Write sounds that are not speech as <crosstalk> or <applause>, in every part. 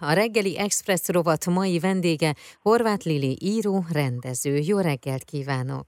A reggeli Express rovat mai vendége Horváth Lili író, rendező. Jó reggelt kívánok!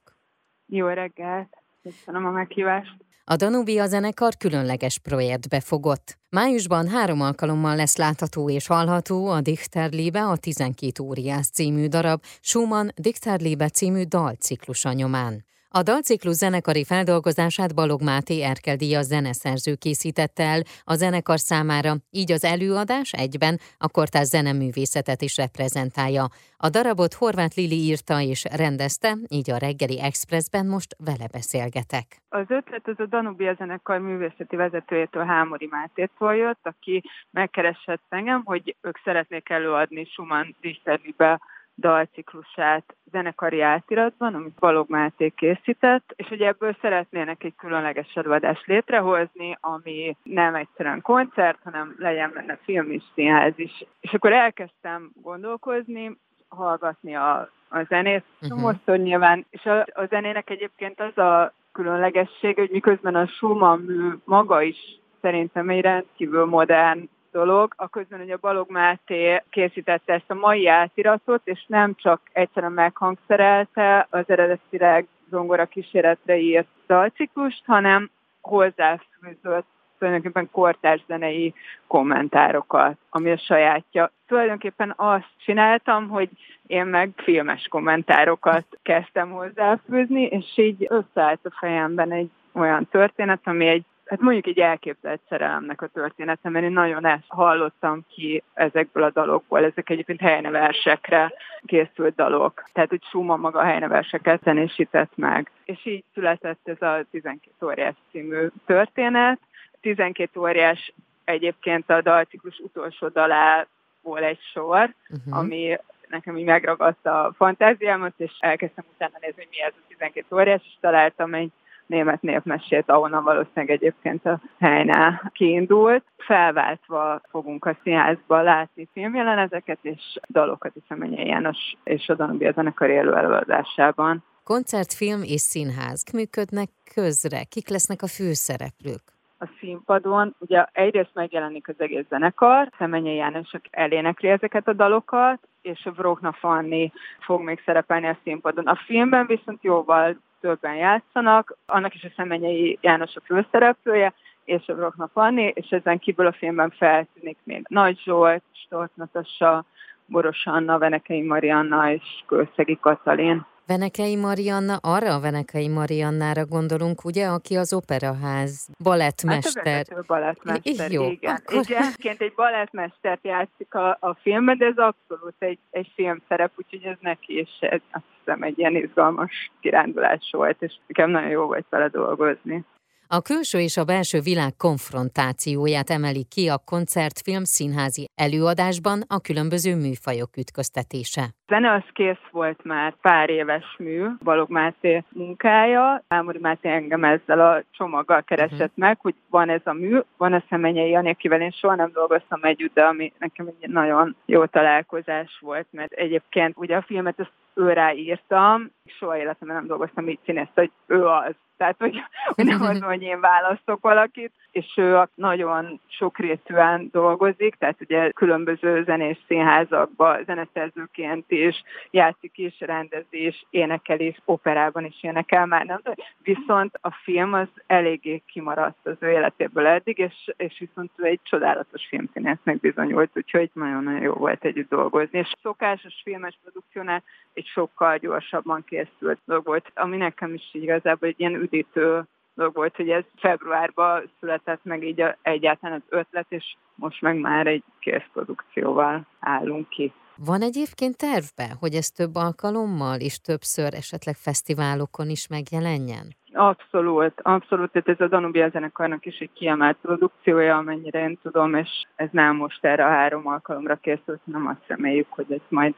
Jó reggelt! Köszönöm a meghívást! A Danubia zenekar különleges projektbe fogott. Májusban három alkalommal lesz látható és hallható a Dichterliebe a 12 óriás című darab Schumann Dichterliebe című dalciklusa nyomán. A dalciklus zenekari feldolgozását Balog Máté Erkel Díjas zeneszerző készítette el a zenekar számára, így az előadás egyben a kortás zeneművészetet is reprezentálja. A darabot Horváth Lili írta és rendezte, így a reggeli Expressben most vele beszélgetek. Az ötlet az a Danubia zenekar művészeti vezetőjétől Hámori Mátétól jött, aki megkeresett engem, hogy ők szeretnék előadni Schumann Dichterliebe dalciklusát zenekari átiratban, amit Balog Máté készített, és hogy ebből szeretnének egy különleges előadást létrehozni, ami nem egyszerűen koncert, hanem legyen benne film és színház is. És akkor elkezdtem gondolkozni, hallgatni a, a zenét, uh-huh. most nyilván, és a, a zenének egyébként az a különlegesség, hogy miközben a Schumann mű maga is szerintem egy rendkívül modern dolog, a közben hogy a Balog Máté készítette ezt a mai átiratot, és nem csak egyszerűen meghangszerelte az eredetileg zongora kísérletre írt dalciklust, hanem hozzáfűzött tulajdonképpen kortárs zenei kommentárokat, ami a sajátja. Tulajdonképpen azt csináltam, hogy én meg filmes kommentárokat kezdtem hozzáfűzni, és így összeállt a fejemben egy olyan történet, ami egy hát mondjuk egy elképzelt szerelemnek a története, mert én nagyon ezt hallottam ki ezekből a dalokból. Ezek egyébként helyneversekre készült dalok. Tehát, hogy Schumann maga helyneverseket zenésített meg. És így született ez a 12 óriás című történet. 12 óriás egyébként a dalciklus utolsó dalából egy sor, uh-huh. ami nekem így megragadta a fantáziámat, és elkezdtem utána nézni, hogy mi ez a 12 óriás, és találtam egy német népmesét, ahonnan valószínűleg egyébként a helynál kiindult. Felváltva fogunk a színházba látni filmjeleneteket és dalokat is a Mennyei János és a Danubia zenekar élő előadásában. Koncertfilm és színház működnek közre. Kik lesznek a főszereplők? a színpadon. Ugye egyrészt megjelenik az egész zenekar, Szemenye Jánosok elénekli ezeket a dalokat, és a Vrokna Fanni fog még szerepelni a színpadon. A filmben viszont jóval többen játszanak, annak is a Szemenyei János a főszereplője, és a Brokna Fanni, és ezen kívül a filmben feltűnik még Nagy Zsolt, Stolc Natassa, Boros Anna, Venekei Marianna és Kőszegi Katalin. Venekei Marianna, arra a Venekei Mariannára gondolunk, ugye, aki az operaház balettmester. Hát a balettmester, Jó, igen. Akkor... Igen, egy balettmestert játszik a, a filmben, de ez abszolút egy, egy filmszerep, úgyhogy ez neki is ez, azt hiszem egy ilyen izgalmas kirándulás volt, és nekem nagyon jó volt vele dolgozni. A külső és a belső világ konfrontációját emeli ki a koncertfilm színházi előadásban a különböző műfajok ütköztetése. Zene az kész volt már pár éves mű, Balog Máté munkája. Ámori Máté engem ezzel a csomaggal keresett uh-huh. meg, hogy van ez a mű, van a Szemenyei Jani, akivel én soha nem dolgoztam együtt, de ami nekem egy nagyon jó találkozás volt, mert egyébként ugye a filmet ezt őrá írtam, soha életemben nem dolgoztam így színészt, hogy ő az. Tehát, hogy, <laughs> hogy nem az, hogy én választok valakit, és ő nagyon sokrétűen dolgozik, tehát ugye különböző zenés színházakban zeneszerzőként is játszik is, rendezés, énekel is, operában is énekel már, nem Viszont a film az eléggé kimaradt az ő életéből eddig, és, és viszont ő egy csodálatos filmszínésznek bizonyult, úgyhogy nagyon-nagyon jó volt együtt dolgozni. És szokásos filmes produkciónál egy sokkal gyorsabban készült dolog volt, ami nekem is igazából egy ilyen üdítő dolog volt, hogy ez februárban született meg így a, egyáltalán az ötlet, és most meg már egy kész produkcióval állunk ki. Van egyébként tervbe, hogy ez több alkalommal és többször esetleg fesztiválokon is megjelenjen? Abszolút, abszolút. Tehát ez a Danubia zenekarnak is egy kiemelt produkciója, amennyire én tudom, és ez nem most erre a három alkalomra készült, hanem azt reméljük, hogy ez majd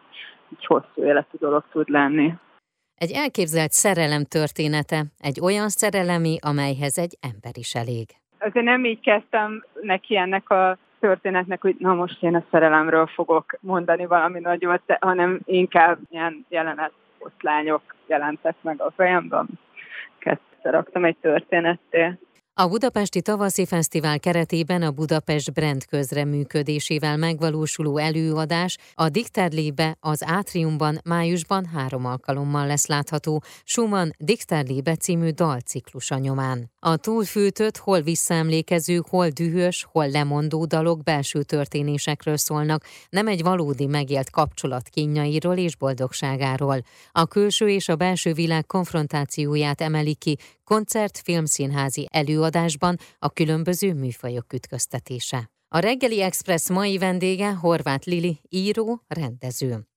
egy hosszú életű dolog tud lenni. Egy elképzelt szerelem története, egy olyan szerelemi, amelyhez egy ember is elég. Azért nem így kezdtem neki ennek a történetnek, hogy na most én a szerelemről fogok mondani valami nagyot, hanem inkább ilyen jelenet lányok jelentek meg a fejemben. Kettőre raktam egy történetté. A Budapesti Tavaszi Fesztivál keretében a Budapest Brand közreműködésével megvalósuló előadás a Dikterlébe az Átriumban májusban három alkalommal lesz látható Schumann Dikterlébe című dalciklusa nyomán. A túlfűtött, hol visszaemlékező, hol dühös, hol lemondó dalok belső történésekről szólnak, nem egy valódi megélt kapcsolat kínjairól és boldogságáról. A külső és a belső világ konfrontációját emeli ki koncert, filmszínházi előadásban a különböző műfajok ütköztetése. A reggeli express mai vendége Horváth Lili, író, rendező.